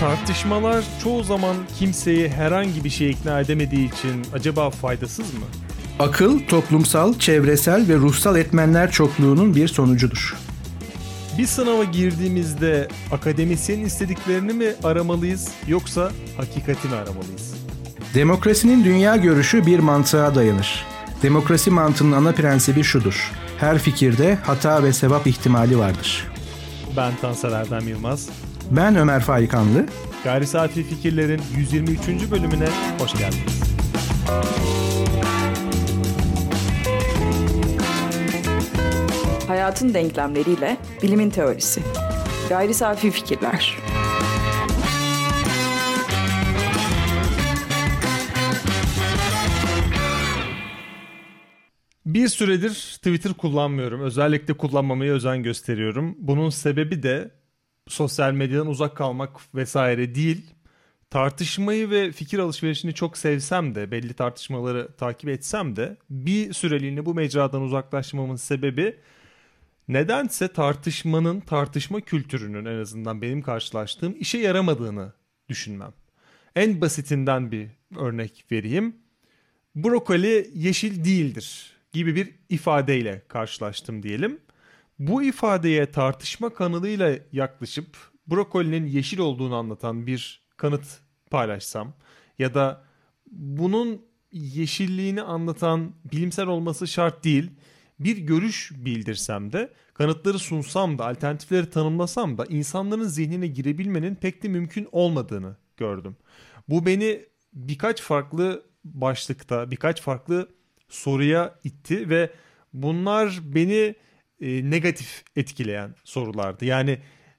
Tartışmalar çoğu zaman kimseyi herhangi bir şeye ikna edemediği için acaba faydasız mı? Akıl, toplumsal, çevresel ve ruhsal etmenler çokluğunun bir sonucudur. Bir sınava girdiğimizde akademisyenin istediklerini mi aramalıyız yoksa hakikati mi aramalıyız? Demokrasinin dünya görüşü bir mantığa dayanır. Demokrasi mantığının ana prensibi şudur. Her fikirde hata ve sevap ihtimali vardır. Ben Tansel Erdem Yılmaz. Ben Ömer Faikanlı. Gayri Safi Fikirler'in 123. bölümüne hoş geldiniz. Hayatın denklemleriyle bilimin teorisi. Gayri Safi Fikirler. Bir süredir Twitter kullanmıyorum. Özellikle kullanmamaya özen gösteriyorum. Bunun sebebi de sosyal medyadan uzak kalmak vesaire değil. Tartışmayı ve fikir alışverişini çok sevsem de, belli tartışmaları takip etsem de bir süreliğine bu mecradan uzaklaşmamın sebebi nedense tartışmanın, tartışma kültürünün en azından benim karşılaştığım işe yaramadığını düşünmem. En basitinden bir örnek vereyim. Brokoli yeşil değildir gibi bir ifadeyle karşılaştım diyelim. Bu ifadeye tartışma kanalıyla yaklaşıp brokolinin yeşil olduğunu anlatan bir kanıt paylaşsam ya da bunun yeşilliğini anlatan bilimsel olması şart değil bir görüş bildirsem de kanıtları sunsam da alternatifleri tanımlasam da insanların zihnine girebilmenin pek de mümkün olmadığını gördüm. Bu beni birkaç farklı başlıkta birkaç farklı soruya itti ve bunlar beni e, negatif etkileyen sorulardı. Yani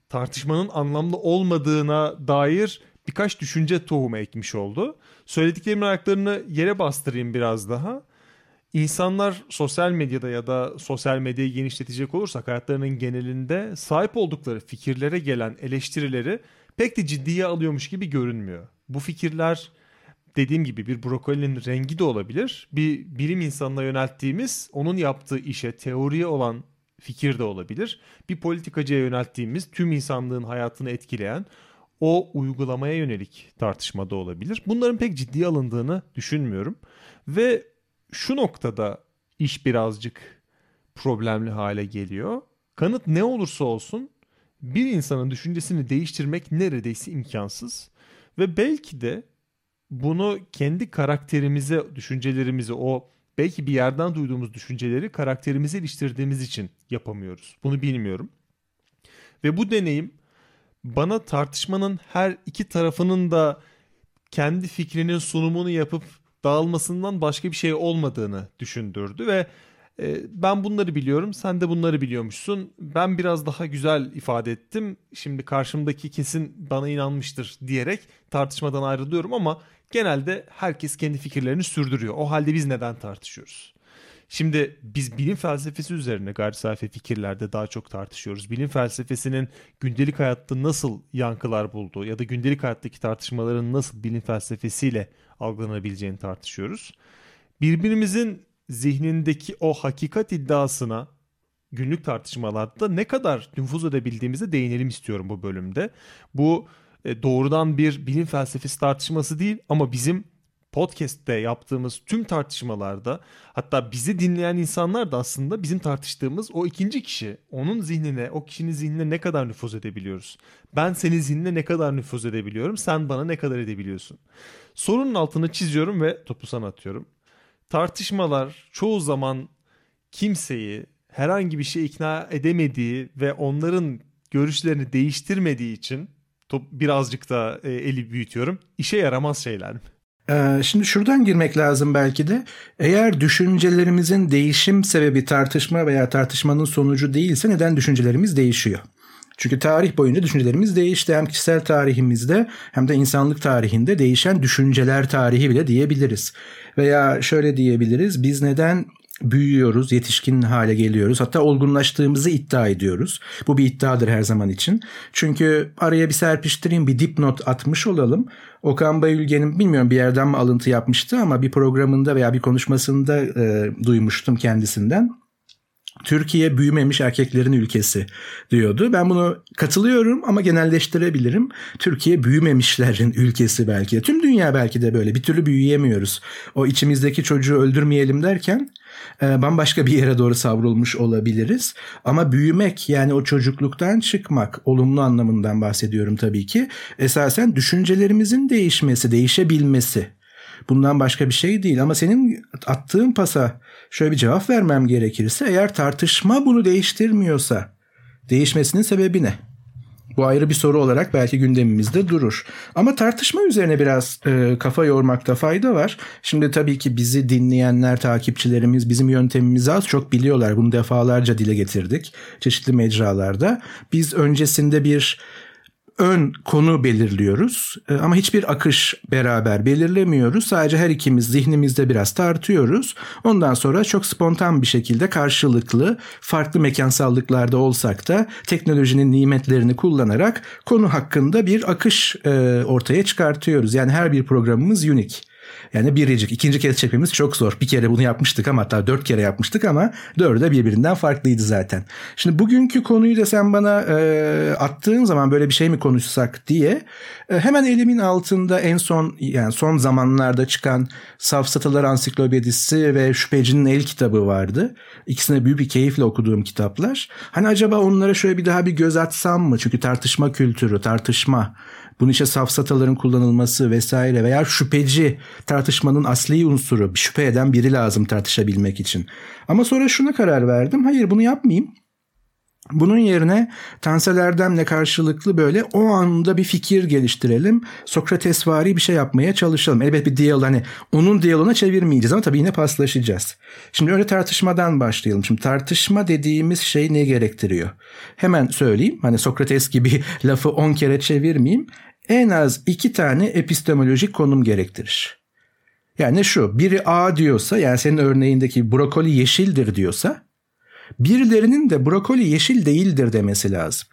tartışmanın anlamlı olmadığına dair birkaç düşünce tohumu ekmiş oldu. Söylediklerimin ayaklarını yere bastırayım biraz daha. İnsanlar sosyal medyada ya da sosyal medyayı genişletecek olursak hayatlarının genelinde sahip oldukları fikirlere gelen eleştirileri pek de ciddiye alıyormuş gibi görünmüyor. Bu fikirler dediğim gibi bir brokolinin rengi de olabilir. Bir bilim insanına yönelttiğimiz onun yaptığı işe teoriye olan fikir de olabilir. Bir politikacıya yönelttiğimiz tüm insanlığın hayatını etkileyen o uygulamaya yönelik tartışmada olabilir. Bunların pek ciddiye alındığını düşünmüyorum. Ve şu noktada iş birazcık problemli hale geliyor. Kanıt ne olursa olsun bir insanın düşüncesini değiştirmek neredeyse imkansız. Ve belki de bunu kendi karakterimize, düşüncelerimizi, o belki bir yerden duyduğumuz düşünceleri karakterimize iliştirdiğimiz için yapamıyoruz. Bunu bilmiyorum. Ve bu deneyim bana tartışmanın her iki tarafının da kendi fikrinin sunumunu yapıp dağılmasından başka bir şey olmadığını düşündürdü ve e, ben bunları biliyorum sen de bunları biliyormuşsun ben biraz daha güzel ifade ettim şimdi karşımdaki kesin bana inanmıştır diyerek tartışmadan ayrılıyorum ama genelde herkes kendi fikirlerini sürdürüyor o halde biz neden tartışıyoruz? Şimdi biz bilim felsefesi üzerine gayri safi fikirlerde daha çok tartışıyoruz. Bilim felsefesinin gündelik hayatta nasıl yankılar bulduğu ya da gündelik hayattaki tartışmaların nasıl bilim felsefesiyle algılanabileceğini tartışıyoruz. Birbirimizin zihnindeki o hakikat iddiasına günlük tartışmalarda ne kadar nüfuz edebildiğimize değinelim istiyorum bu bölümde. Bu doğrudan bir bilim felsefesi tartışması değil ama bizim podcast'te yaptığımız tüm tartışmalarda hatta bizi dinleyen insanlar da aslında bizim tartıştığımız o ikinci kişi. Onun zihnine, o kişinin zihnine ne kadar nüfuz edebiliyoruz? Ben senin zihnine ne kadar nüfuz edebiliyorum? Sen bana ne kadar edebiliyorsun? Sorunun altını çiziyorum ve topu sana atıyorum. Tartışmalar çoğu zaman kimseyi herhangi bir şey ikna edemediği ve onların görüşlerini değiştirmediği için top birazcık da e, eli büyütüyorum. İşe yaramaz şeyler mi? Ee, şimdi şuradan girmek lazım belki de. Eğer düşüncelerimizin değişim sebebi tartışma veya tartışmanın sonucu değilse neden düşüncelerimiz değişiyor? Çünkü tarih boyunca düşüncelerimiz değişti. Hem kişisel tarihimizde hem de insanlık tarihinde değişen düşünceler tarihi bile diyebiliriz. Veya şöyle diyebiliriz. Biz neden büyüyoruz, yetişkin hale geliyoruz. Hatta olgunlaştığımızı iddia ediyoruz. Bu bir iddiadır her zaman için. Çünkü araya bir serpiştireyim, bir dipnot atmış olalım. Okan Bayülgen'in bilmiyorum bir yerden mi alıntı yapmıştı ama bir programında veya bir konuşmasında e, duymuştum kendisinden. Türkiye büyümemiş erkeklerin ülkesi diyordu. Ben bunu katılıyorum ama genelleştirebilirim. Türkiye büyümemişlerin ülkesi belki. Tüm dünya belki de böyle. Bir türlü büyüyemiyoruz. O içimizdeki çocuğu öldürmeyelim derken bambaşka bir yere doğru savrulmuş olabiliriz. Ama büyümek yani o çocukluktan çıkmak olumlu anlamından bahsediyorum tabii ki. Esasen düşüncelerimizin değişmesi, değişebilmesi. Bundan başka bir şey değil ama senin attığın pasa şöyle bir cevap vermem gerekirse eğer tartışma bunu değiştirmiyorsa değişmesinin sebebi ne? Bu ayrı bir soru olarak belki gündemimizde durur. Ama tartışma üzerine biraz e, kafa yormakta fayda var. Şimdi tabii ki bizi dinleyenler, takipçilerimiz bizim yöntemimizi az çok biliyorlar. Bunu defalarca dile getirdik çeşitli mecralarda. Biz öncesinde bir ön konu belirliyoruz e, ama hiçbir akış beraber belirlemiyoruz. Sadece her ikimiz zihnimizde biraz tartıyoruz. Ondan sonra çok spontan bir şekilde karşılıklı farklı mekansallıklarda olsak da teknolojinin nimetlerini kullanarak konu hakkında bir akış e, ortaya çıkartıyoruz. Yani her bir programımız unik. Yani biricik. ikinci kez çekmemiz çok zor. Bir kere bunu yapmıştık ama hatta dört kere yapmıştık ama dördü de birbirinden farklıydı zaten. Şimdi bugünkü konuyu da sen bana e, attığın zaman böyle bir şey mi konuşsak diye e, hemen elimin altında en son yani son zamanlarda çıkan Safsatalar Ansiklopedisi ve Şüphecinin El kitabı vardı. İkisine büyük bir keyifle okuduğum kitaplar. Hani acaba onlara şöyle bir daha bir göz atsam mı? Çünkü tartışma kültürü, tartışma bunun işte safsataların kullanılması vesaire veya şüpheci tartışmanın asli unsuru şüphe eden biri lazım tartışabilmek için. Ama sonra şuna karar verdim. Hayır bunu yapmayayım. Bunun yerine Tansel Erdem'le karşılıklı böyle o anda bir fikir geliştirelim. Sokratesvari bir şey yapmaya çalışalım. Elbet bir diyalog hani onun diyaloguna çevirmeyeceğiz ama tabii yine paslaşacağız. Şimdi öyle tartışmadan başlayalım. Şimdi tartışma dediğimiz şey ne gerektiriyor? Hemen söyleyeyim. Hani Sokrates gibi lafı on kere çevirmeyeyim en az iki tane epistemolojik konum gerektirir. Yani şu biri A diyorsa yani senin örneğindeki brokoli yeşildir diyorsa birilerinin de brokoli yeşil değildir demesi lazım.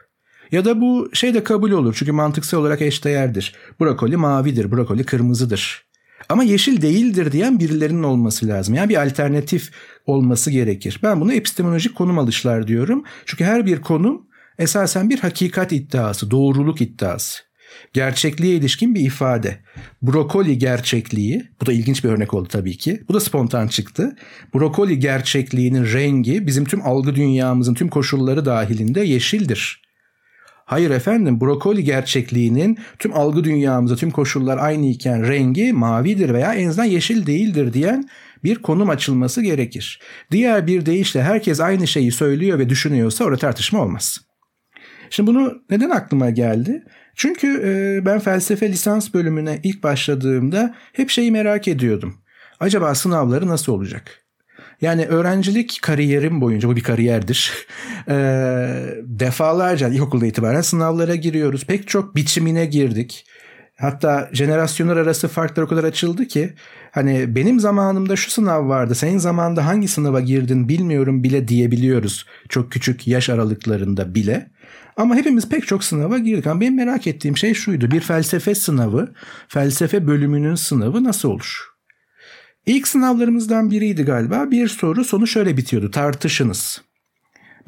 Ya da bu şey de kabul olur çünkü mantıksal olarak eşdeğerdir. Brokoli mavidir, brokoli kırmızıdır. Ama yeşil değildir diyen birilerinin olması lazım. Yani bir alternatif olması gerekir. Ben bunu epistemolojik konum alışlar diyorum. Çünkü her bir konum esasen bir hakikat iddiası, doğruluk iddiası gerçekliğe ilişkin bir ifade. Brokoli gerçekliği, bu da ilginç bir örnek oldu tabii ki. Bu da spontan çıktı. Brokoli gerçekliğinin rengi bizim tüm algı dünyamızın tüm koşulları dahilinde yeşildir. Hayır efendim brokoli gerçekliğinin tüm algı dünyamızda tüm koşullar aynı iken rengi mavidir veya en azından yeşil değildir diyen bir konum açılması gerekir. Diğer bir deyişle herkes aynı şeyi söylüyor ve düşünüyorsa orada tartışma olmaz. Şimdi bunu neden aklıma geldi? Çünkü e, ben felsefe lisans bölümüne ilk başladığımda hep şeyi merak ediyordum. Acaba sınavları nasıl olacak? Yani öğrencilik kariyerim boyunca bu bir kariyerdir. E, defalarca ilkokulda itibaren sınavlara giriyoruz. Pek çok biçimine girdik. Hatta jenerasyonlar arası farklar o kadar açıldı ki hani benim zamanımda şu sınav vardı senin zamanında hangi sınava girdin bilmiyorum bile diyebiliyoruz. Çok küçük yaş aralıklarında bile. Ama hepimiz pek çok sınava girdik. Ama benim merak ettiğim şey şuydu. Bir felsefe sınavı, felsefe bölümünün sınavı nasıl olur? İlk sınavlarımızdan biriydi galiba. Bir soru sonu şöyle bitiyordu. Tartışınız.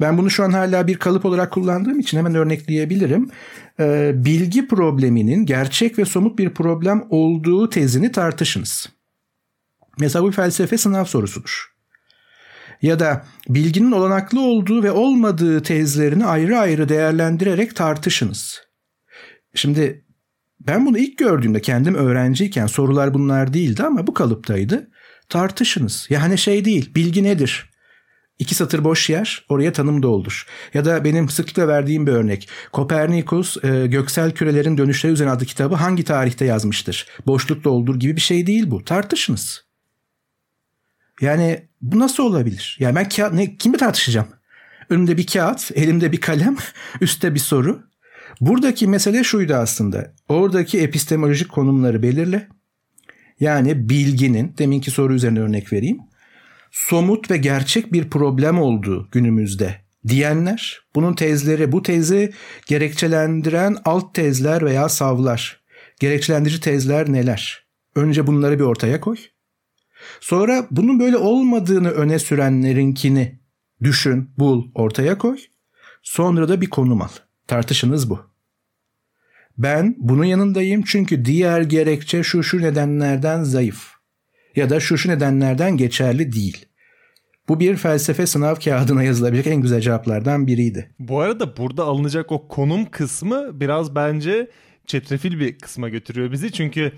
Ben bunu şu an hala bir kalıp olarak kullandığım için hemen örnekleyebilirim. Ee, bilgi probleminin gerçek ve somut bir problem olduğu tezini tartışınız. Mesela bu felsefe sınav sorusudur ya da bilginin olanaklı olduğu ve olmadığı tezlerini ayrı ayrı değerlendirerek tartışınız. Şimdi ben bunu ilk gördüğümde kendim öğrenciyken sorular bunlar değildi ama bu kalıptaydı. Tartışınız. Yani şey değil, bilgi nedir? İki satır boş yer, oraya tanım doldur. Ya da benim sıklıkla verdiğim bir örnek. Kopernikus e, Göksel Kürelerin Dönüşleri Üzerine adlı kitabı hangi tarihte yazmıştır? Boşluk doldur gibi bir şey değil bu. Tartışınız. Yani bu nasıl olabilir? Yani ben kağıt, ne, kimi tartışacağım? Önümde bir kağıt, elimde bir kalem, üstte bir soru. Buradaki mesele şuydu aslında. Oradaki epistemolojik konumları belirle. Yani bilginin, deminki soru üzerine örnek vereyim. Somut ve gerçek bir problem olduğu günümüzde diyenler, bunun tezleri, bu tezi gerekçelendiren alt tezler veya savlar, gerekçelendirici tezler neler? Önce bunları bir ortaya koy. Sonra bunun böyle olmadığını öne sürenlerinkini Düşün, bul, ortaya koy. Sonra da bir konum al. Tartışınız bu. Ben bunun yanındayım çünkü diğer gerekçe şu şu nedenlerden zayıf ya da şu şu nedenlerden geçerli değil. Bu bir felsefe sınav kağıdına yazılabilecek en güzel cevaplardan biriydi. Bu arada burada alınacak o konum kısmı biraz bence çetrefil bir kısma götürüyor bizi. Çünkü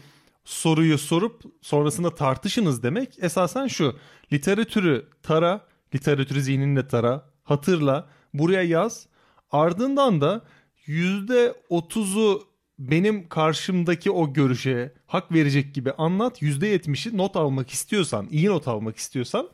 soruyu sorup sonrasında tartışınız demek esasen şu. Literatürü tara, literatürü zihninde tara, hatırla, buraya yaz. Ardından da %30'u benim karşımdaki o görüşe hak verecek gibi anlat. %70'i not almak istiyorsan, iyi not almak istiyorsan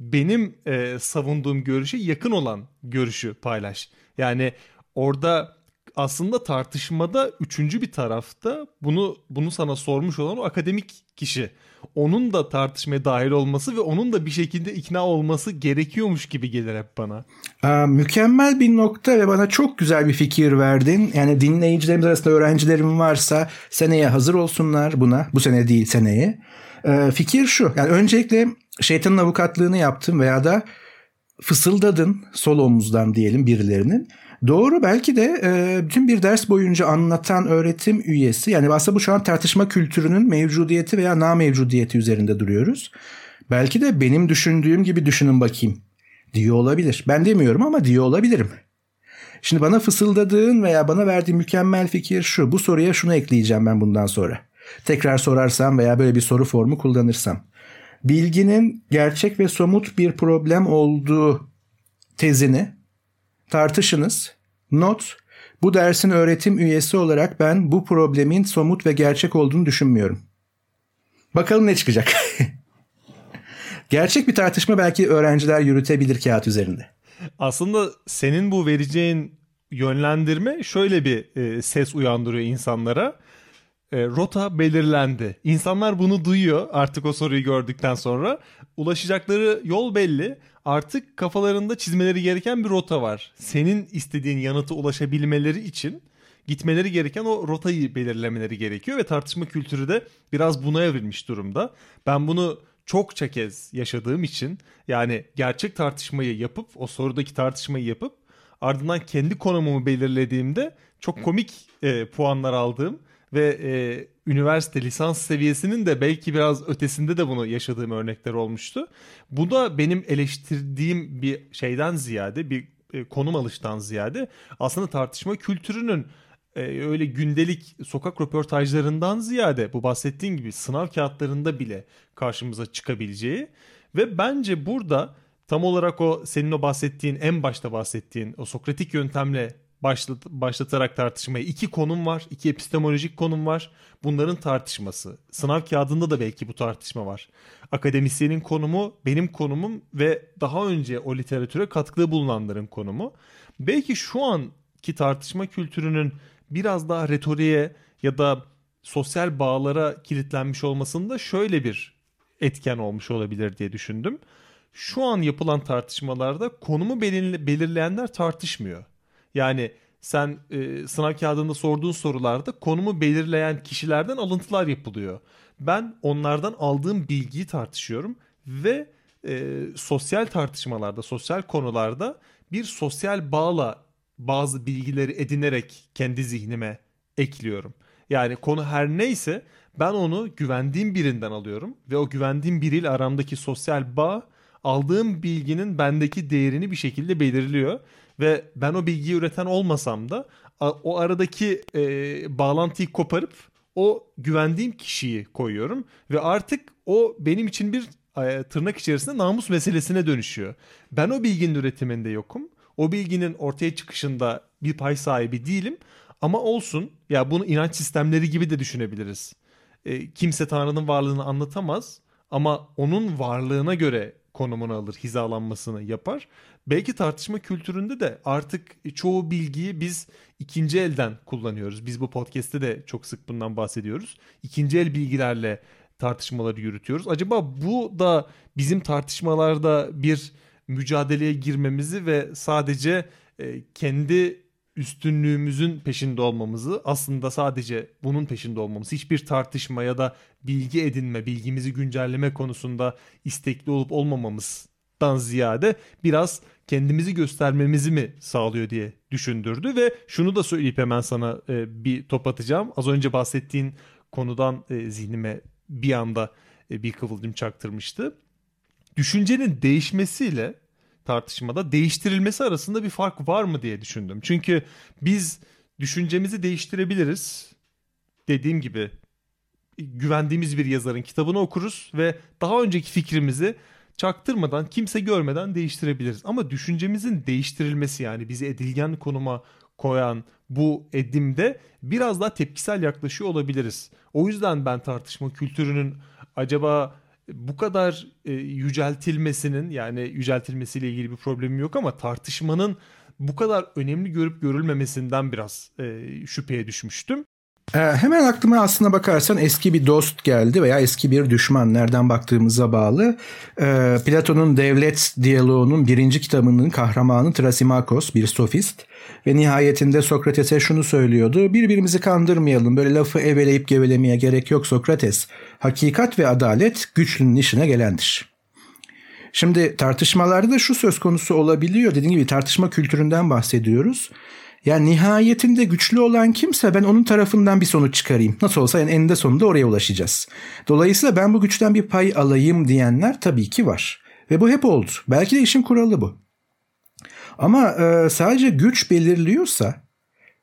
benim e, savunduğum görüşe yakın olan görüşü paylaş. Yani orada aslında tartışmada üçüncü bir tarafta bunu bunu sana sormuş olan o akademik kişi. Onun da tartışmaya dahil olması ve onun da bir şekilde ikna olması gerekiyormuş gibi gelir hep bana. Aa, mükemmel bir nokta ve bana çok güzel bir fikir verdin. Yani dinleyicilerimiz arasında öğrencilerim varsa seneye hazır olsunlar buna. Bu sene değil seneye. Ee, fikir şu. Yani öncelikle şeytanın avukatlığını yaptım veya da fısıldadın sol omuzdan diyelim birilerinin. Doğru belki de e, bütün bir ders boyunca anlatan öğretim üyesi yani aslında bu şu an tartışma kültürünün mevcudiyeti veya na mevcudiyeti üzerinde duruyoruz. Belki de benim düşündüğüm gibi düşünün bakayım diyor olabilir. Ben demiyorum ama diyor olabilirim. Şimdi bana fısıldadığın veya bana verdiğin mükemmel fikir şu. Bu soruya şunu ekleyeceğim ben bundan sonra. Tekrar sorarsam veya böyle bir soru formu kullanırsam. Bilginin gerçek ve somut bir problem olduğu tezini tartışınız. Not, bu dersin öğretim üyesi olarak ben bu problemin somut ve gerçek olduğunu düşünmüyorum. Bakalım ne çıkacak. gerçek bir tartışma belki öğrenciler yürütebilir kağıt üzerinde. Aslında senin bu vereceğin yönlendirme şöyle bir e, ses uyandırıyor insanlara. E, rota belirlendi. İnsanlar bunu duyuyor artık o soruyu gördükten sonra. Ulaşacakları yol belli. Artık kafalarında çizmeleri gereken bir rota var. Senin istediğin yanıta ulaşabilmeleri için gitmeleri gereken o rotayı belirlemeleri gerekiyor ve tartışma kültürü de biraz buna evrilmiş durumda. Ben bunu çokça kez yaşadığım için yani gerçek tartışmayı yapıp o sorudaki tartışmayı yapıp ardından kendi konumumu belirlediğimde çok komik e, puanlar aldığım ve e, üniversite lisans seviyesinin de belki biraz ötesinde de bunu yaşadığım örnekler olmuştu. Bu da benim eleştirdiğim bir şeyden ziyade bir e, konum alıştan ziyade aslında tartışma kültürünün e, öyle gündelik sokak röportajlarından ziyade bu bahsettiğim gibi sınav kağıtlarında bile karşımıza çıkabileceği ve bence burada tam olarak o senin o bahsettiğin en başta bahsettiğin o sokratik yöntemle başlat, başlatarak tartışmayı. iki konum var, iki epistemolojik konum var. Bunların tartışması. Sınav kağıdında da belki bu tartışma var. Akademisyenin konumu, benim konumum ve daha önce o literatüre katkıda bulunanların konumu. Belki şu anki tartışma kültürünün biraz daha retoriğe ya da sosyal bağlara kilitlenmiş olmasında şöyle bir etken olmuş olabilir diye düşündüm. Şu an yapılan tartışmalarda konumu belirleyenler tartışmıyor. Yani sen e, sınav kağıdında sorduğun sorularda konumu belirleyen kişilerden alıntılar yapılıyor. Ben onlardan aldığım bilgiyi tartışıyorum ve e, sosyal tartışmalarda, sosyal konularda bir sosyal bağla bazı bilgileri edinerek kendi zihnime ekliyorum. Yani konu her neyse ben onu güvendiğim birinden alıyorum ve o güvendiğim biriyle aramdaki sosyal bağ aldığım bilginin bendeki değerini bir şekilde belirliyor ve ben o bilgiyi üreten olmasam da o aradaki e, bağlantıyı koparıp o güvendiğim kişiyi koyuyorum ve artık o benim için bir e, tırnak içerisinde namus meselesine dönüşüyor. Ben o bilginin üretiminde yokum. O bilginin ortaya çıkışında bir pay sahibi değilim. Ama olsun ya bunu inanç sistemleri gibi de düşünebiliriz. E, kimse Tanrı'nın varlığını anlatamaz ama onun varlığına göre konumunu alır, hizalanmasını yapar. Belki tartışma kültüründe de artık çoğu bilgiyi biz ikinci elden kullanıyoruz. Biz bu podcast'te de çok sık bundan bahsediyoruz. İkinci el bilgilerle tartışmaları yürütüyoruz. Acaba bu da bizim tartışmalarda bir mücadeleye girmemizi ve sadece e, kendi üstünlüğümüzün peşinde olmamızı aslında sadece bunun peşinde olmamız hiçbir tartışma ya da bilgi edinme bilgimizi güncelleme konusunda istekli olup olmamamızdan ziyade biraz kendimizi göstermemizi mi sağlıyor diye düşündürdü ve şunu da söyleyip hemen sana e, bir top atacağım. Az önce bahsettiğin konudan e, zihnime bir anda e, bir kıvılcım çaktırmıştı. Düşüncenin değişmesiyle tartışmada değiştirilmesi arasında bir fark var mı diye düşündüm. Çünkü biz düşüncemizi değiştirebiliriz. Dediğim gibi güvendiğimiz bir yazarın kitabını okuruz ve daha önceki fikrimizi çaktırmadan, kimse görmeden değiştirebiliriz. Ama düşüncemizin değiştirilmesi yani bizi edilgen konuma koyan bu edimde biraz daha tepkisel yaklaşıyor olabiliriz. O yüzden ben tartışma kültürünün acaba bu kadar e, yüceltilmesinin yani yüceltilmesiyle ilgili bir problemim yok ama tartışmanın bu kadar önemli görüp görülmemesinden biraz e, şüpheye düşmüştüm. Ee, hemen aklıma aslına bakarsan eski bir dost geldi veya eski bir düşman nereden baktığımıza bağlı. Ee, Platon'un devlet diyaloğunun birinci kitabının kahramanı Trasimakos bir sofist ve nihayetinde Sokrates'e şunu söylüyordu. Birbirimizi kandırmayalım böyle lafı eveleyip gevelemeye gerek yok Sokrates. Hakikat ve adalet güçlünün işine gelendir. Şimdi tartışmalarda da şu söz konusu olabiliyor. Dediğim gibi tartışma kültüründen bahsediyoruz. Yani nihayetinde güçlü olan kimse ben onun tarafından bir sonuç çıkarayım. Nasıl olsa yani eninde sonunda oraya ulaşacağız. Dolayısıyla ben bu güçten bir pay alayım diyenler tabii ki var. Ve bu hep oldu. Belki de işin kuralı bu. Ama e, sadece güç belirliyorsa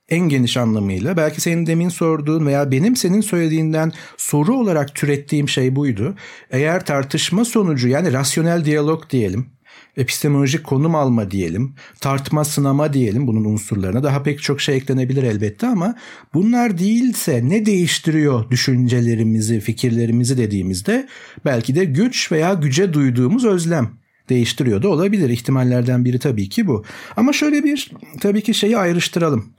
en geniş anlamıyla belki senin demin sorduğun veya benim senin söylediğinden soru olarak türettiğim şey buydu. Eğer tartışma sonucu yani rasyonel diyalog diyelim epistemolojik konum alma diyelim, tartma sınama diyelim bunun unsurlarına. Daha pek çok şey eklenebilir elbette ama bunlar değilse ne değiştiriyor düşüncelerimizi, fikirlerimizi dediğimizde belki de güç veya güce duyduğumuz özlem değiştiriyor da olabilir. İhtimallerden biri tabii ki bu. Ama şöyle bir tabii ki şeyi ayrıştıralım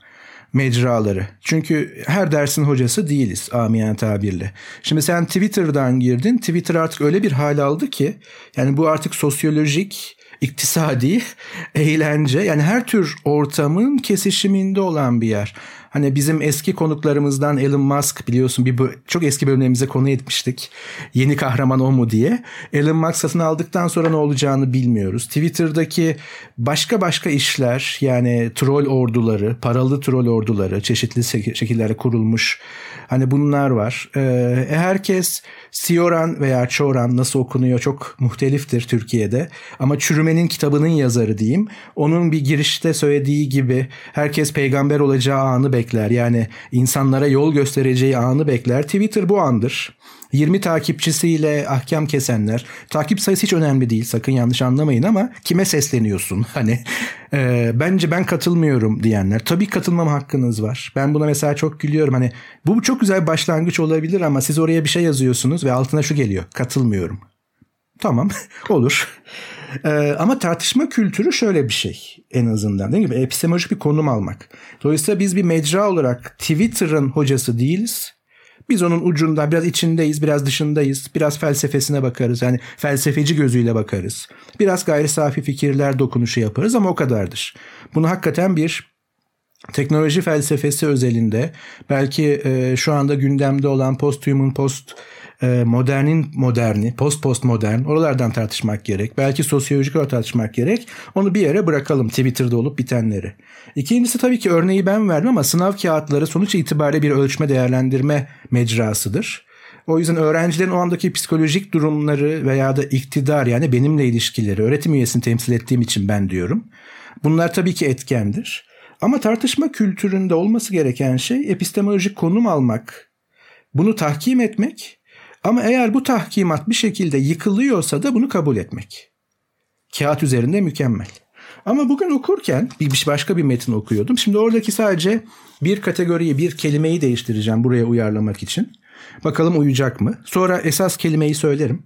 mecraları. Çünkü her dersin hocası değiliz amiyen tabirle. Şimdi sen Twitter'dan girdin. Twitter artık öyle bir hal aldı ki yani bu artık sosyolojik iktisadi, eğlence yani her tür ortamın kesişiminde olan bir yer. Hani bizim eski konuklarımızdan Elon Musk biliyorsun bir çok eski bölümlerimize konu etmiştik. Yeni kahraman o mu diye. Elon Musk satın aldıktan sonra ne olacağını bilmiyoruz. Twitter'daki başka başka işler yani troll orduları, paralı troll orduları çeşitli şekillerde kurulmuş. Hani bunlar var. Ee, herkes Sioran veya Çoran nasıl okunuyor çok muhteliftir Türkiye'de. Ama Çürüme'nin kitabının yazarı diyeyim. Onun bir girişte söylediği gibi herkes peygamber olacağı anı bekler. Yani insanlara yol göstereceği anı bekler. Twitter bu andır. 20 takipçisiyle ahkam kesenler. Takip sayısı hiç önemli değil sakın yanlış anlamayın ama kime sesleniyorsun? Hani e, bence ben katılmıyorum diyenler. Tabii katılmam hakkınız var. Ben buna mesela çok gülüyorum. Hani bu çok güzel başlangıç olabilir ama siz oraya bir şey yazıyorsunuz ve altına şu geliyor. Katılmıyorum. Tamam olur. Ee, ama tartışma kültürü şöyle bir şey en azından. Değil mi? Epistemolojik bir konum almak. Dolayısıyla biz bir mecra olarak Twitter'ın hocası değiliz. Biz onun ucunda biraz içindeyiz, biraz dışındayız. Biraz felsefesine bakarız. Yani felsefeci gözüyle bakarız. Biraz gayri safi fikirler dokunuşu yaparız ama o kadardır. Bunu hakikaten bir teknoloji felsefesi özelinde belki e, şu anda gündemde olan post-human post modernin moderni, post post modern oralardan tartışmak gerek. Belki sosyolojik olarak tartışmak gerek. Onu bir yere bırakalım Twitter'da olup bitenleri. İkincisi tabii ki örneği ben verdim ama sınav kağıtları sonuç itibariyle bir ölçme değerlendirme mecrasıdır. O yüzden öğrencilerin o andaki psikolojik durumları veya da iktidar yani benimle ilişkileri öğretim üyesini temsil ettiğim için ben diyorum. Bunlar tabii ki etkendir. Ama tartışma kültüründe olması gereken şey epistemolojik konum almak, bunu tahkim etmek ama eğer bu tahkimat bir şekilde yıkılıyorsa da bunu kabul etmek. Kağıt üzerinde mükemmel. Ama bugün okurken bir başka bir metin okuyordum. Şimdi oradaki sadece bir kategoriyi, bir kelimeyi değiştireceğim buraya uyarlamak için. Bakalım uyacak mı? Sonra esas kelimeyi söylerim.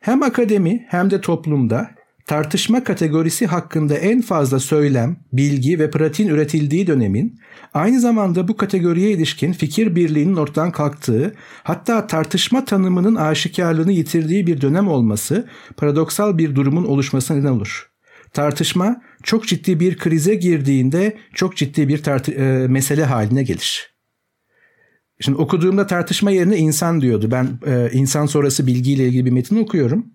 Hem akademi hem de toplumda tartışma kategorisi hakkında en fazla söylem, bilgi ve pratiğin üretildiği dönemin, aynı zamanda bu kategoriye ilişkin fikir birliğinin ortadan kalktığı, hatta tartışma tanımının aşikarlığını yitirdiği bir dönem olması paradoksal bir durumun oluşmasına neden olur. Tartışma çok ciddi bir krize girdiğinde çok ciddi bir tartı- e, mesele haline gelir. Şimdi okuduğumda tartışma yerine insan diyordu. Ben e, insan sonrası bilgiyle ilgili bir metin okuyorum.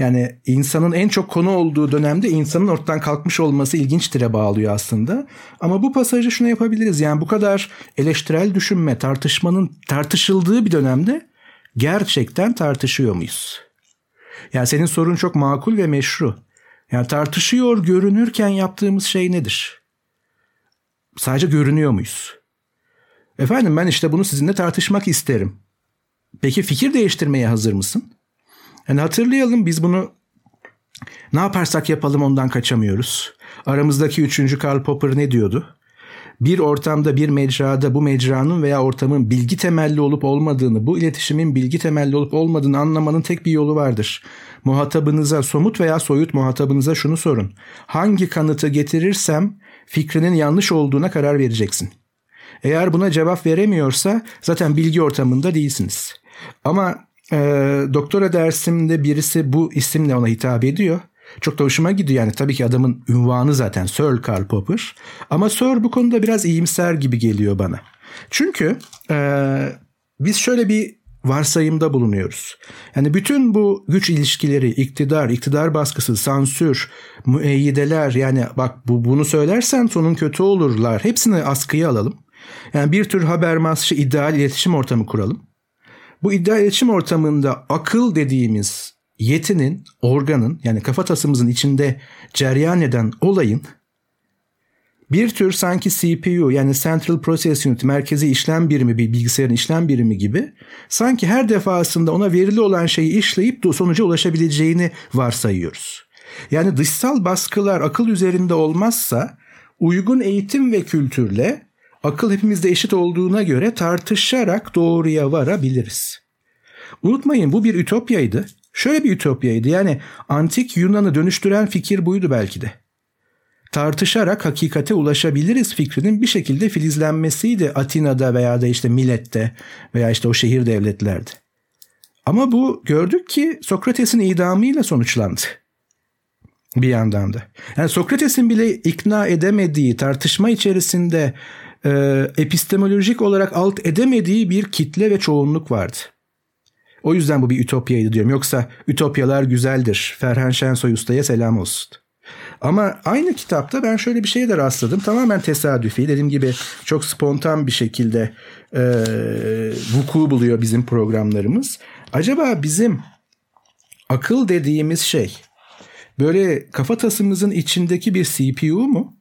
Yani insanın en çok konu olduğu dönemde insanın ortadan kalkmış olması ilginçtire bağlıyor aslında. Ama bu pasajı şuna yapabiliriz. Yani bu kadar eleştirel düşünme, tartışmanın tartışıldığı bir dönemde gerçekten tartışıyor muyuz? Yani senin sorun çok makul ve meşru. Yani tartışıyor görünürken yaptığımız şey nedir? Sadece görünüyor muyuz? Efendim ben işte bunu sizinle tartışmak isterim. Peki fikir değiştirmeye hazır mısın? Yani hatırlayalım biz bunu ne yaparsak yapalım ondan kaçamıyoruz. Aramızdaki üçüncü Karl Popper ne diyordu? Bir ortamda bir mecrada bu mecranın veya ortamın bilgi temelli olup olmadığını, bu iletişimin bilgi temelli olup olmadığını anlamanın tek bir yolu vardır. Muhatabınıza, somut veya soyut muhatabınıza şunu sorun. Hangi kanıtı getirirsem fikrinin yanlış olduğuna karar vereceksin. Eğer buna cevap veremiyorsa zaten bilgi ortamında değilsiniz. Ama e, doktora dersimde birisi bu isimle ona hitap ediyor. Çok da hoşuma gidiyor yani tabii ki adamın ünvanı zaten Sir Karl Popper. Ama Sir bu konuda biraz iyimser gibi geliyor bana. Çünkü e, biz şöyle bir varsayımda bulunuyoruz. Yani bütün bu güç ilişkileri, iktidar, iktidar baskısı, sansür, müeyyideler yani bak bu bunu söylersen sonun kötü olurlar. Hepsini askıya alalım. Yani bir tür haber masşı ideal iletişim ortamı kuralım. Bu ideal iletişim ortamında akıl dediğimiz yetinin, organın yani kafatasımızın içinde ceryan eden olayın bir tür sanki CPU yani Central Process Unit merkezi işlem birimi bir bilgisayarın işlem birimi gibi sanki her defasında ona verili olan şeyi işleyip sonuca ulaşabileceğini varsayıyoruz. Yani dışsal baskılar akıl üzerinde olmazsa uygun eğitim ve kültürle akıl hepimizde eşit olduğuna göre tartışarak doğruya varabiliriz. Unutmayın bu bir ütopyaydı. Şöyle bir ütopyaydı yani antik Yunan'ı dönüştüren fikir buydu belki de. Tartışarak hakikate ulaşabiliriz fikrinin bir şekilde filizlenmesiydi Atina'da veya da işte Milet'te veya işte o şehir devletlerde. Ama bu gördük ki Sokrates'in idamıyla sonuçlandı. Bir yandan da. Yani Sokrates'in bile ikna edemediği tartışma içerisinde e, epistemolojik olarak alt edemediği bir kitle ve çoğunluk vardı. O yüzden bu bir ütopyaydı diyorum. Yoksa ütopyalar güzeldir. Ferhan Şensoy Usta'ya selam olsun. Ama aynı kitapta ben şöyle bir şeye de rastladım. Tamamen tesadüfi. Dediğim gibi çok spontan bir şekilde e, vuku buluyor bizim programlarımız. Acaba bizim akıl dediğimiz şey böyle kafatasımızın içindeki bir CPU mu?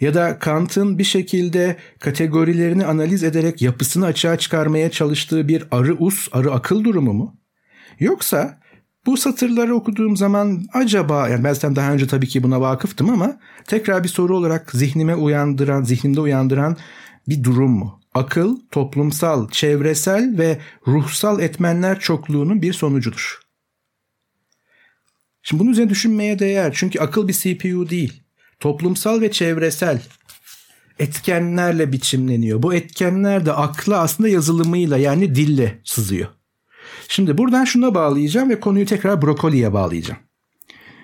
Ya da Kant'ın bir şekilde kategorilerini analiz ederek yapısını açığa çıkarmaya çalıştığı bir arı us, arı akıl durumu mu? Yoksa bu satırları okuduğum zaman acaba yani ben zaten daha önce tabii ki buna vakıftım ama tekrar bir soru olarak zihnime uyandıran, zihnimde uyandıran bir durum mu? Akıl toplumsal, çevresel ve ruhsal etmenler çokluğunun bir sonucudur. Şimdi bunun üzerine düşünmeye değer. Çünkü akıl bir CPU değil toplumsal ve çevresel etkenlerle biçimleniyor. Bu etkenler de akla aslında yazılımıyla yani dille sızıyor. Şimdi buradan şuna bağlayacağım ve konuyu tekrar brokoliye bağlayacağım.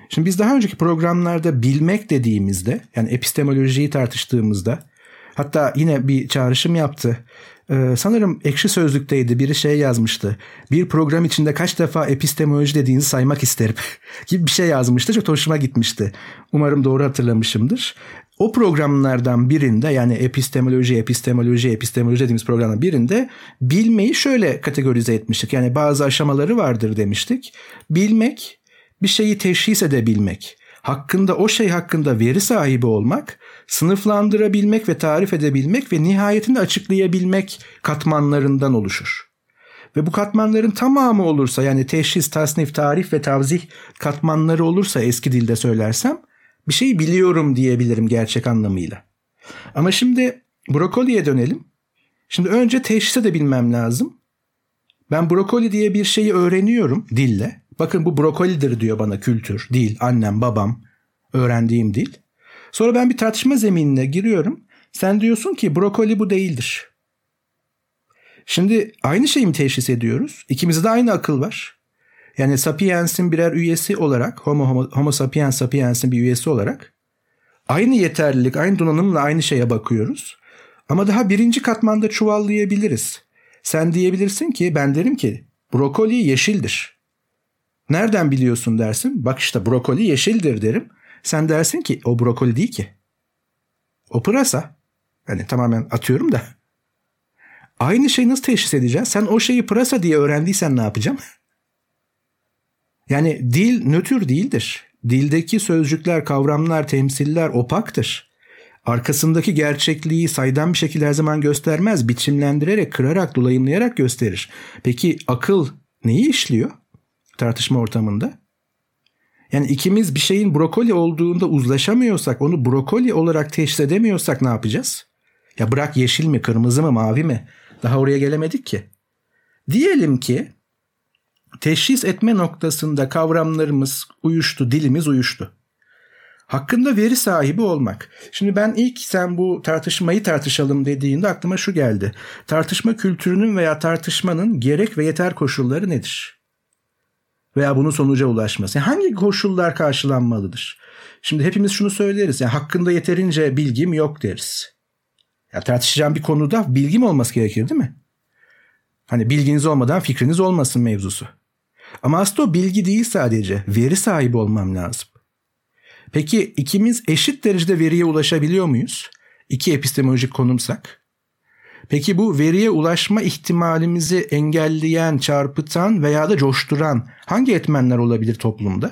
Şimdi biz daha önceki programlarda bilmek dediğimizde yani epistemolojiyi tartıştığımızda hatta yine bir çağrışım yaptı. Ee, sanırım ekşi sözlükteydi biri şey yazmıştı. Bir program içinde kaç defa epistemoloji dediğinizi saymak isterim gibi bir şey yazmıştı. Çok hoşuma gitmişti. Umarım doğru hatırlamışımdır. O programlardan birinde yani epistemoloji, epistemoloji, epistemoloji dediğimiz programın birinde bilmeyi şöyle kategorize etmiştik. Yani bazı aşamaları vardır demiştik. Bilmek, bir şeyi teşhis edebilmek, hakkında o şey hakkında veri sahibi olmak, sınıflandırabilmek ve tarif edebilmek ve nihayetinde açıklayabilmek katmanlarından oluşur. Ve bu katmanların tamamı olursa yani teşhis, tasnif, tarif ve tavzih katmanları olursa eski dilde söylersem bir şey biliyorum diyebilirim gerçek anlamıyla. Ama şimdi brokoliye dönelim. Şimdi önce teşhise de bilmem lazım. Ben brokoli diye bir şeyi öğreniyorum dille. Bakın bu brokolidir diyor bana kültür, dil, annem, babam, öğrendiğim dil. Sonra ben bir tartışma zeminine giriyorum. Sen diyorsun ki brokoli bu değildir. Şimdi aynı şeyi mi teşhis ediyoruz? İkimizde de aynı akıl var. Yani Sapiens'in birer üyesi olarak, Homo, Homo, Homo sapiens sapiens'in bir üyesi olarak aynı yeterlilik, aynı donanımla aynı şeye bakıyoruz. Ama daha birinci katmanda çuvallayabiliriz. Sen diyebilirsin ki ben derim ki brokoli yeşildir. Nereden biliyorsun dersin. Bak işte brokoli yeşildir derim. Sen dersin ki o brokoli değil ki. O pırasa. Hani tamamen atıyorum da. Aynı şeyi nasıl teşhis edeceğiz? Sen o şeyi pırasa diye öğrendiysen ne yapacağım? Yani dil nötr değildir. Dildeki sözcükler, kavramlar, temsiller opaktır. Arkasındaki gerçekliği saydam bir şekilde her zaman göstermez. Biçimlendirerek, kırarak, dolayımlayarak gösterir. Peki akıl neyi işliyor tartışma ortamında? Yani ikimiz bir şeyin brokoli olduğunda uzlaşamıyorsak, onu brokoli olarak teşhis edemiyorsak ne yapacağız? Ya bırak yeşil mi, kırmızı mı, mavi mi? Daha oraya gelemedik ki. Diyelim ki teşhis etme noktasında kavramlarımız uyuştu, dilimiz uyuştu. Hakkında veri sahibi olmak. Şimdi ben ilk sen bu tartışmayı tartışalım dediğinde aklıma şu geldi. Tartışma kültürünün veya tartışmanın gerek ve yeter koşulları nedir? Veya bunun sonuca ulaşması. Yani hangi koşullar karşılanmalıdır? Şimdi hepimiz şunu söyleriz. Yani hakkında yeterince bilgim yok deriz. Ya tartışacağım bir konuda bilgim olması gerekir değil mi? Hani bilginiz olmadan fikriniz olmasın mevzusu. Ama aslında o bilgi değil sadece. Veri sahibi olmam lazım. Peki ikimiz eşit derecede veriye ulaşabiliyor muyuz? İki epistemolojik konumsak. Peki bu veriye ulaşma ihtimalimizi engelleyen, çarpıtan veya da coşturan hangi etmenler olabilir toplumda?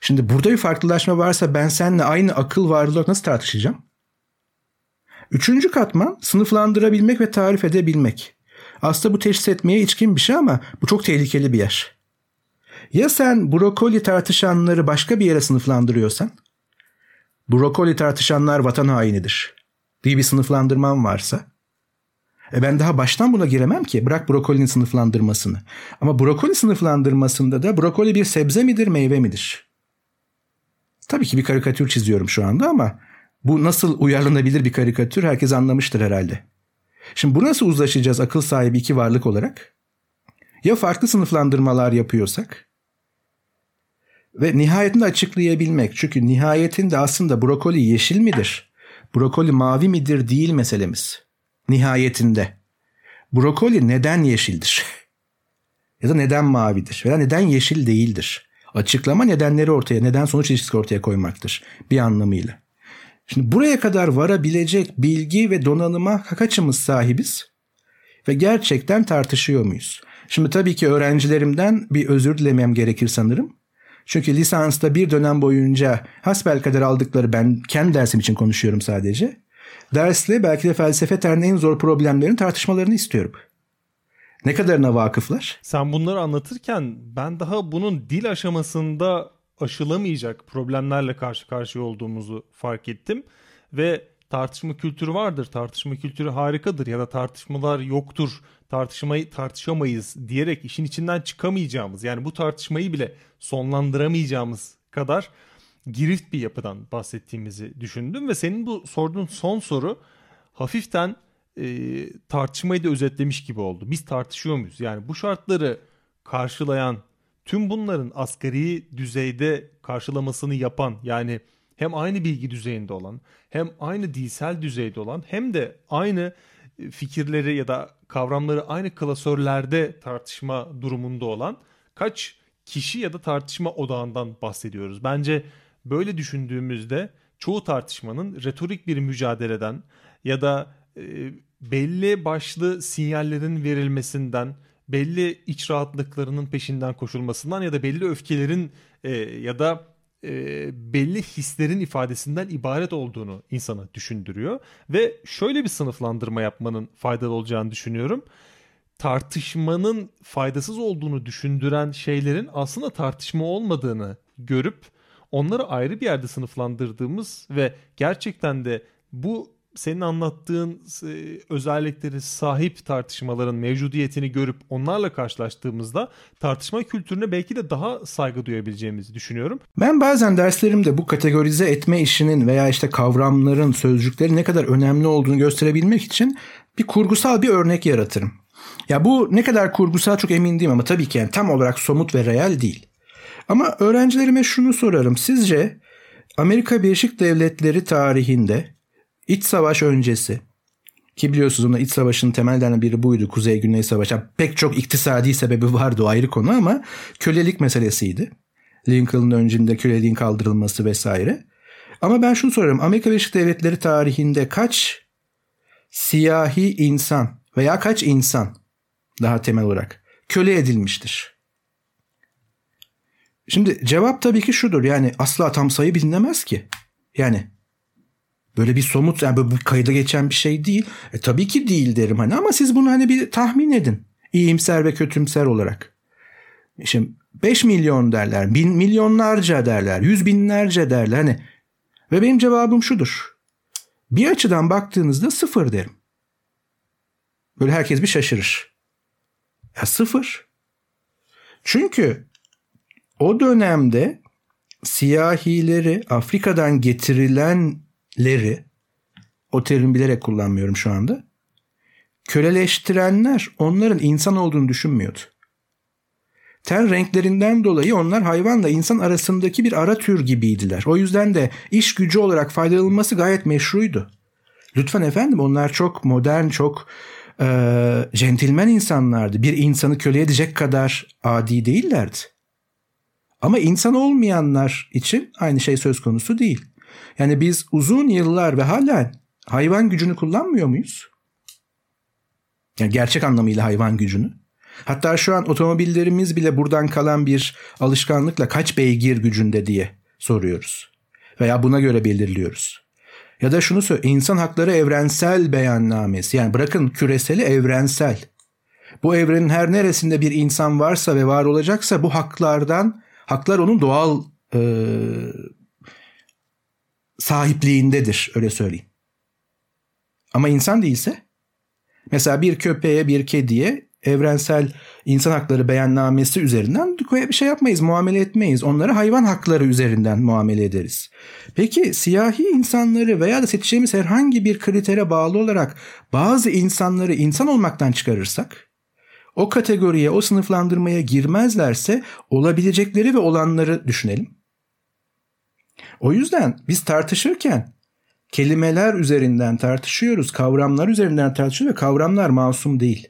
Şimdi burada bir farklılaşma varsa ben seninle aynı akıl varlığı olarak nasıl tartışacağım? Üçüncü katman sınıflandırabilmek ve tarif edebilmek. Aslında bu teşhis etmeye içkin bir şey ama bu çok tehlikeli bir yer. Ya sen brokoli tartışanları başka bir yere sınıflandırıyorsan? Brokoli tartışanlar vatan hainidir diye bir sınıflandırmam varsa e ben daha baştan buna giremem ki. Bırak brokolinin sınıflandırmasını. Ama brokoli sınıflandırmasında da brokoli bir sebze midir, meyve midir? Tabii ki bir karikatür çiziyorum şu anda ama bu nasıl uyarlanabilir bir karikatür herkes anlamıştır herhalde. Şimdi bu nasıl uzlaşacağız akıl sahibi iki varlık olarak? Ya farklı sınıflandırmalar yapıyorsak? Ve nihayetinde açıklayabilmek. Çünkü nihayetinde aslında brokoli yeşil midir? Brokoli mavi midir değil meselemiz. Nihayetinde. Brokoli neden yeşildir? ya da neden mavidir? Veya neden yeşil değildir? Açıklama nedenleri ortaya, neden sonuç ilişkisi ortaya koymaktır bir anlamıyla. Şimdi buraya kadar varabilecek bilgi ve donanıma kaçımız sahibiz? Ve gerçekten tartışıyor muyuz? Şimdi tabii ki öğrencilerimden bir özür dilemem gerekir sanırım. Çünkü lisansta bir dönem boyunca hasbelkader aldıkları ben kendi dersim için konuşuyorum sadece. Dersle belki de felsefe terinin en zor problemlerin tartışmalarını istiyorum. Ne kadarına vakıflar? Sen bunları anlatırken ben daha bunun dil aşamasında aşılamayacak problemlerle karşı karşıya olduğumuzu fark ettim. Ve tartışma kültürü vardır, tartışma kültürü harikadır ya da tartışmalar yoktur, tartışmayı tartışamayız diyerek işin içinden çıkamayacağımız yani bu tartışmayı bile sonlandıramayacağımız kadar girift bir yapıdan bahsettiğimizi düşündüm ve senin bu sorduğun son soru hafiften e, tartışmayı da özetlemiş gibi oldu. Biz tartışıyor muyuz? Yani bu şartları karşılayan tüm bunların asgari düzeyde karşılamasını yapan yani hem aynı bilgi düzeyinde olan hem aynı dilsel düzeyde olan hem de aynı fikirleri ya da kavramları aynı klasörlerde tartışma durumunda olan kaç kişi ya da tartışma odağından bahsediyoruz. Bence böyle düşündüğümüzde çoğu tartışmanın retorik bir mücadeleden ya da e, belli başlı sinyallerin verilmesinden, belli iç rahatlıklarının peşinden koşulmasından ya da belli öfkelerin e, ya da e, belli hislerin ifadesinden ibaret olduğunu insana düşündürüyor. Ve şöyle bir sınıflandırma yapmanın faydalı olacağını düşünüyorum. Tartışmanın faydasız olduğunu düşündüren şeylerin aslında tartışma olmadığını görüp onları ayrı bir yerde sınıflandırdığımız ve gerçekten de bu senin anlattığın e, özellikleri sahip tartışmaların mevcudiyetini görüp onlarla karşılaştığımızda tartışma kültürüne belki de daha saygı duyabileceğimizi düşünüyorum. Ben bazen derslerimde bu kategorize etme işinin veya işte kavramların, sözcüklerin ne kadar önemli olduğunu gösterebilmek için bir kurgusal bir örnek yaratırım. Ya bu ne kadar kurgusal çok emin değilim ama tabii ki yani tam olarak somut ve real değil. Ama öğrencilerime şunu sorarım. Sizce Amerika Birleşik Devletleri tarihinde İç savaş öncesi Ki biliyorsunuz onun iç savaşının temellerinden biri buydu. Kuzey-Güney Savaşı. pek çok iktisadi sebebi vardı o ayrı konu ama kölelik meselesiydi. Lincoln'ın öncünde köleliğin kaldırılması vesaire. Ama ben şunu soruyorum. Amerika Birleşik Devletleri tarihinde kaç siyahi insan veya kaç insan daha temel olarak köle edilmiştir? Şimdi cevap tabii ki şudur. Yani asla tam sayı bilinemez ki. Yani böyle bir somut yani böyle bir kayda geçen bir şey değil. E, tabii ki değil derim hani ama siz bunu hani bir tahmin edin. İyimser ve kötümser olarak. Şimdi 5 milyon derler, bin milyonlarca derler, yüz binlerce derler. Hani ve benim cevabım şudur. Bir açıdan baktığınızda sıfır derim. Böyle herkes bir şaşırır. Ya sıfır. Çünkü o dönemde siyahileri Afrika'dan getirilenleri o terimi bilerek kullanmıyorum şu anda. Köleleştirenler onların insan olduğunu düşünmüyordu. Ten renklerinden dolayı onlar hayvanla insan arasındaki bir ara tür gibiydiler. O yüzden de iş gücü olarak faydalanılması gayet meşruydu. Lütfen efendim onlar çok modern, çok e, centilmen insanlardı. Bir insanı köle edecek kadar adi değillerdi. Ama insan olmayanlar için aynı şey söz konusu değil. Yani biz uzun yıllar ve hala hayvan gücünü kullanmıyor muyuz? Yani gerçek anlamıyla hayvan gücünü. Hatta şu an otomobillerimiz bile buradan kalan bir alışkanlıkla kaç beygir gücünde diye soruyoruz. Veya buna göre belirliyoruz. Ya da şunu söyle, insan hakları evrensel beyannamesi. Yani bırakın küreseli evrensel. Bu evrenin her neresinde bir insan varsa ve var olacaksa bu haklardan, haklar onun doğal e, sahipliğindedir öyle söyleyeyim. Ama insan değilse mesela bir köpeğe bir kediye evrensel insan hakları beyannamesi üzerinden bir şey yapmayız, muamele etmeyiz. Onları hayvan hakları üzerinden muamele ederiz. Peki siyahi insanları veya da seçeceğimiz herhangi bir kritere bağlı olarak bazı insanları insan olmaktan çıkarırsak o kategoriye, o sınıflandırmaya girmezlerse olabilecekleri ve olanları düşünelim. O yüzden biz tartışırken kelimeler üzerinden tartışıyoruz, kavramlar üzerinden tartışıyoruz ve kavramlar masum değil.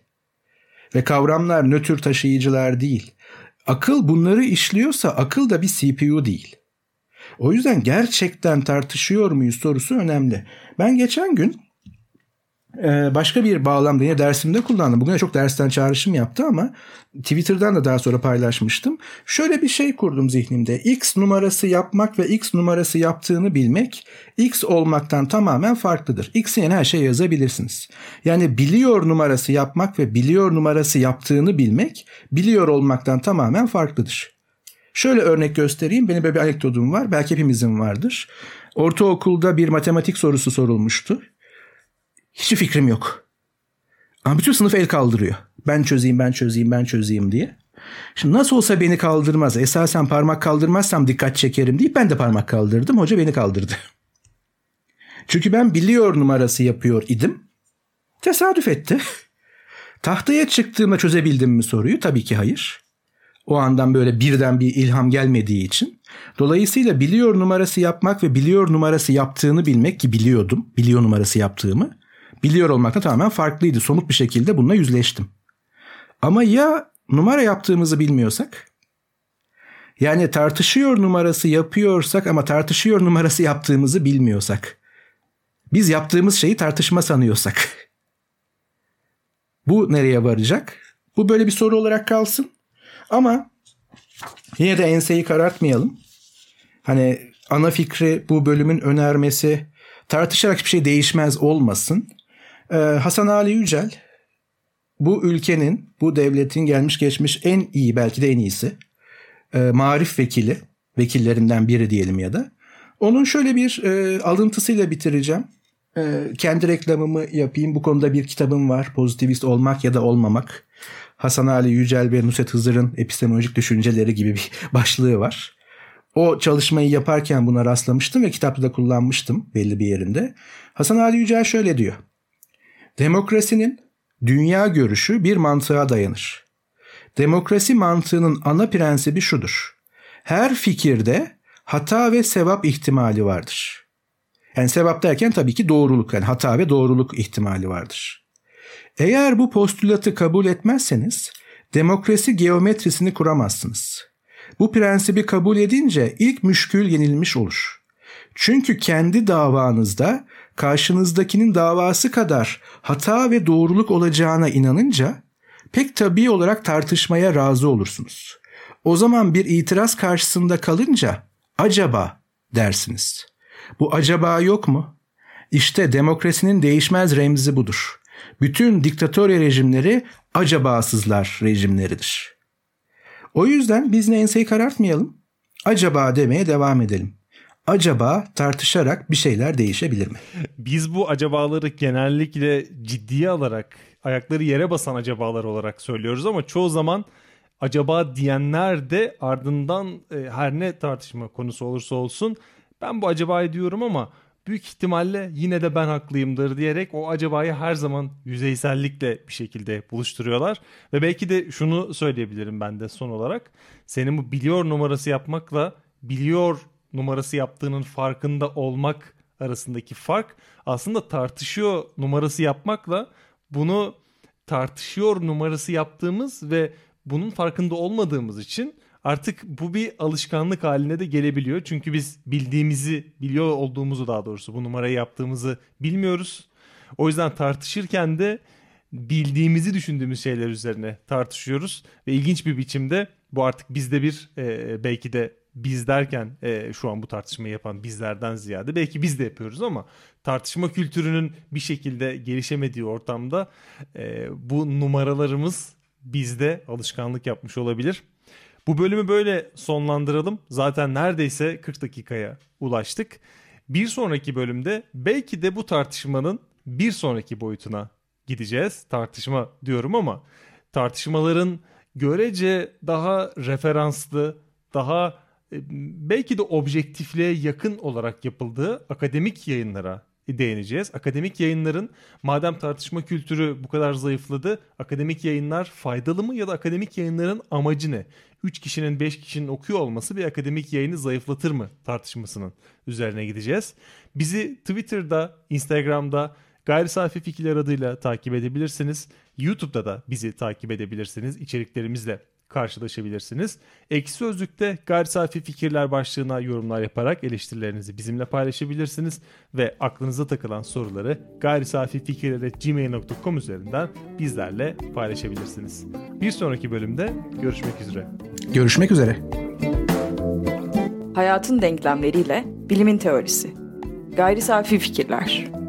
Ve kavramlar nötr taşıyıcılar değil. Akıl bunları işliyorsa akıl da bir CPU değil. O yüzden gerçekten tartışıyor muyuz sorusu önemli. Ben geçen gün başka bir bağlamda yine dersimde kullandım. Bugün çok dersten çağrışım yaptı ama Twitter'dan da daha sonra paylaşmıştım. Şöyle bir şey kurdum zihnimde. X numarası yapmak ve X numarası yaptığını bilmek X olmaktan tamamen farklıdır. X'in her şey yazabilirsiniz. Yani biliyor numarası yapmak ve biliyor numarası yaptığını bilmek biliyor olmaktan tamamen farklıdır. Şöyle örnek göstereyim. Benim böyle bir anekdotum var. Belki hepimizin vardır. Ortaokulda bir matematik sorusu sorulmuştu. Hiçbir fikrim yok. Ama bütün sınıf el kaldırıyor. Ben çözeyim, ben çözeyim, ben çözeyim diye. Şimdi nasıl olsa beni kaldırmaz. Esasen parmak kaldırmazsam dikkat çekerim deyip ben de parmak kaldırdım. Hoca beni kaldırdı. Çünkü ben biliyor numarası yapıyor idim. Tesadüf etti. Tahtaya çıktığımda çözebildim mi soruyu? Tabii ki hayır. O andan böyle birden bir ilham gelmediği için. Dolayısıyla biliyor numarası yapmak ve biliyor numarası yaptığını bilmek ki biliyordum. Biliyor numarası yaptığımı biliyor olmakta tamamen farklıydı. Somut bir şekilde bununla yüzleştim. Ama ya numara yaptığımızı bilmiyorsak? Yani tartışıyor numarası yapıyorsak ama tartışıyor numarası yaptığımızı bilmiyorsak. Biz yaptığımız şeyi tartışma sanıyorsak. Bu nereye varacak? Bu böyle bir soru olarak kalsın. Ama yine de enseyi karartmayalım. Hani ana fikri bu bölümün önermesi tartışarak bir şey değişmez olmasın. Ee, Hasan Ali Yücel bu ülkenin, bu devletin gelmiş geçmiş en iyi belki de en iyisi. E, marif vekili, vekillerinden biri diyelim ya da. Onun şöyle bir e, alıntısıyla bitireceğim. E, kendi reklamımı yapayım. Bu konuda bir kitabım var. Pozitivist olmak ya da olmamak. Hasan Ali Yücel ve Nusret Hızır'ın epistemolojik düşünceleri gibi bir başlığı var. O çalışmayı yaparken buna rastlamıştım ve kitapta da kullanmıştım belli bir yerinde. Hasan Ali Yücel şöyle diyor. Demokrasinin dünya görüşü bir mantığa dayanır. Demokrasi mantığının ana prensibi şudur. Her fikirde hata ve sevap ihtimali vardır. Yani sevap derken tabii ki doğruluk yani hata ve doğruluk ihtimali vardır. Eğer bu postülatı kabul etmezseniz demokrasi geometrisini kuramazsınız. Bu prensibi kabul edince ilk müşkül yenilmiş olur. Çünkü kendi davanızda karşınızdakinin davası kadar hata ve doğruluk olacağına inanınca pek tabii olarak tartışmaya razı olursunuz. O zaman bir itiraz karşısında kalınca acaba dersiniz. Bu acaba yok mu? İşte demokrasinin değişmez remzi budur. Bütün diktatörya rejimleri acabasızlar rejimleridir. O yüzden biz ne enseyi karartmayalım. Acaba demeye devam edelim. Acaba tartışarak bir şeyler değişebilir mi? Biz bu acabaları genellikle ciddiye alarak ayakları yere basan acabalar olarak söylüyoruz ama çoğu zaman acaba diyenler de ardından e, her ne tartışma konusu olursa olsun ben bu acaba diyorum ama büyük ihtimalle yine de ben haklıyımdır diyerek o acabayı her zaman yüzeysellikle bir şekilde buluşturuyorlar. Ve belki de şunu söyleyebilirim ben de son olarak. Senin bu biliyor numarası yapmakla biliyor numarası yaptığının farkında olmak arasındaki fark aslında tartışıyor numarası yapmakla bunu tartışıyor numarası yaptığımız ve bunun farkında olmadığımız için artık bu bir alışkanlık haline de gelebiliyor. Çünkü biz bildiğimizi, biliyor olduğumuzu daha doğrusu bu numarayı yaptığımızı bilmiyoruz. O yüzden tartışırken de bildiğimizi düşündüğümüz şeyler üzerine tartışıyoruz. Ve ilginç bir biçimde bu artık bizde bir e, belki de biz derken e, şu an bu tartışmayı yapan bizlerden ziyade belki biz de yapıyoruz ama tartışma kültürünün bir şekilde gelişemediği ortamda e, bu numaralarımız bizde alışkanlık yapmış olabilir. Bu bölümü böyle sonlandıralım. Zaten neredeyse 40 dakikaya ulaştık. Bir sonraki bölümde belki de bu tartışmanın bir sonraki boyutuna gideceğiz. Tartışma diyorum ama tartışmaların görece daha referanslı, daha belki de objektifliğe yakın olarak yapıldığı akademik yayınlara değineceğiz. Akademik yayınların madem tartışma kültürü bu kadar zayıfladı, akademik yayınlar faydalı mı ya da akademik yayınların amacı ne? 3 kişinin 5 kişinin okuyor olması bir akademik yayını zayıflatır mı tartışmasının üzerine gideceğiz. Bizi Twitter'da, Instagram'da Gayri Safi Fikirler adıyla takip edebilirsiniz. YouTube'da da bizi takip edebilirsiniz. İçeriklerimizle karşılaşabilirsiniz. Ekşi Sözlük'te gayri safi fikirler başlığına yorumlar yaparak eleştirilerinizi bizimle paylaşabilirsiniz ve aklınıza takılan soruları gayri safi fikirler.gmail.com üzerinden bizlerle paylaşabilirsiniz. Bir sonraki bölümde görüşmek üzere. Görüşmek üzere. Hayatın denklemleriyle bilimin teorisi. Gayri safi fikirler.